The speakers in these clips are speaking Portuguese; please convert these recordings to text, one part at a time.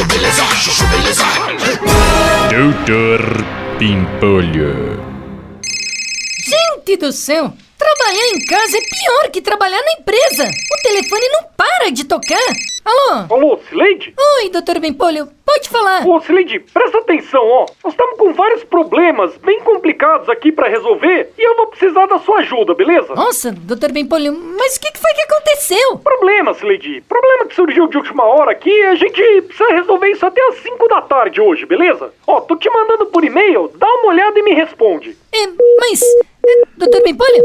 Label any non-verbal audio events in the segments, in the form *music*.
chuchu beleza, chuchu beleza. Doutor Pimpolho. Gente do céu! Trabalhar em casa é pior que trabalhar na empresa. O telefone não para de tocar. Alô? Alô, Sileide? Oi, doutor Bempolho. Pode falar. Ô, Sileide, presta atenção, ó. Nós estamos com vários problemas bem complicados aqui pra resolver e eu vou precisar da sua ajuda, beleza? Nossa, doutor Bempolho, mas o que, que foi que aconteceu? Problema, Sileide. Problema que surgiu de última hora aqui a gente precisa resolver isso até as 5 da tarde hoje, beleza? Ó, tô te mandando por e-mail, dá uma olhada e me responde. É, mas. É, doutor Bempolho?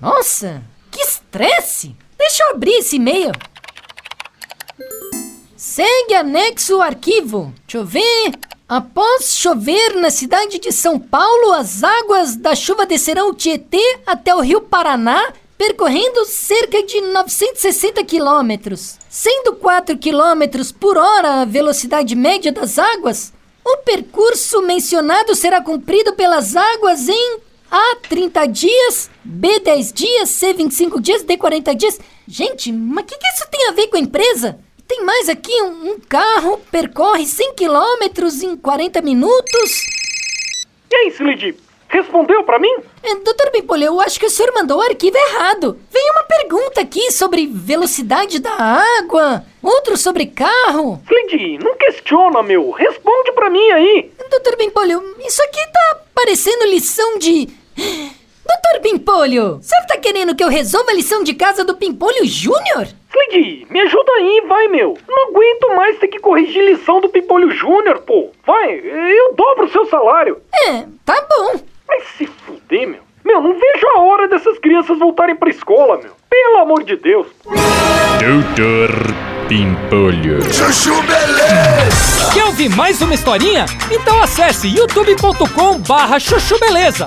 Nossa, que estresse! Deixa eu abrir esse e-mail. Segue anexo o arquivo. Deixa eu ver. Após chover na cidade de São Paulo, as águas da chuva descerão o Tietê até o rio Paraná, percorrendo cerca de 960 quilômetros. Sendo 4 quilômetros por hora a velocidade média das águas, o percurso mencionado será cumprido pelas águas em A 30 dias, B 10 dias, C 25 dias, D 40 dias. Gente, mas o que, que isso tem a ver com a empresa? Tem mais aqui, um, um carro percorre 100 quilômetros em 40 minutos. E aí, Sileide? Respondeu pra mim? É, doutor Bimpolho, eu acho que o senhor mandou o arquivo errado. Vem uma pergunta aqui sobre velocidade da água, outro sobre carro. Sileide, não questiona, meu. Responde pra mim aí. Doutor Bimpolho, isso aqui tá parecendo lição de... *gasps* Doutor Pimpolho, o senhor tá querendo que eu resolva a lição de casa do Pimpolho Júnior? Sileide, me ajuda aí, vai, meu. Não aguento mais ter que corrigir lição do Pimpolho Júnior, pô. Vai, eu dobro o seu salário. É, tá bom. Vai se fuder, meu. Meu, não vejo a hora dessas crianças voltarem pra escola, meu. Pelo amor de Deus. Doutor Pimpolho. Chuchu beleza. Quer ouvir mais uma historinha? Então acesse youtube.com barra chuchu beleza.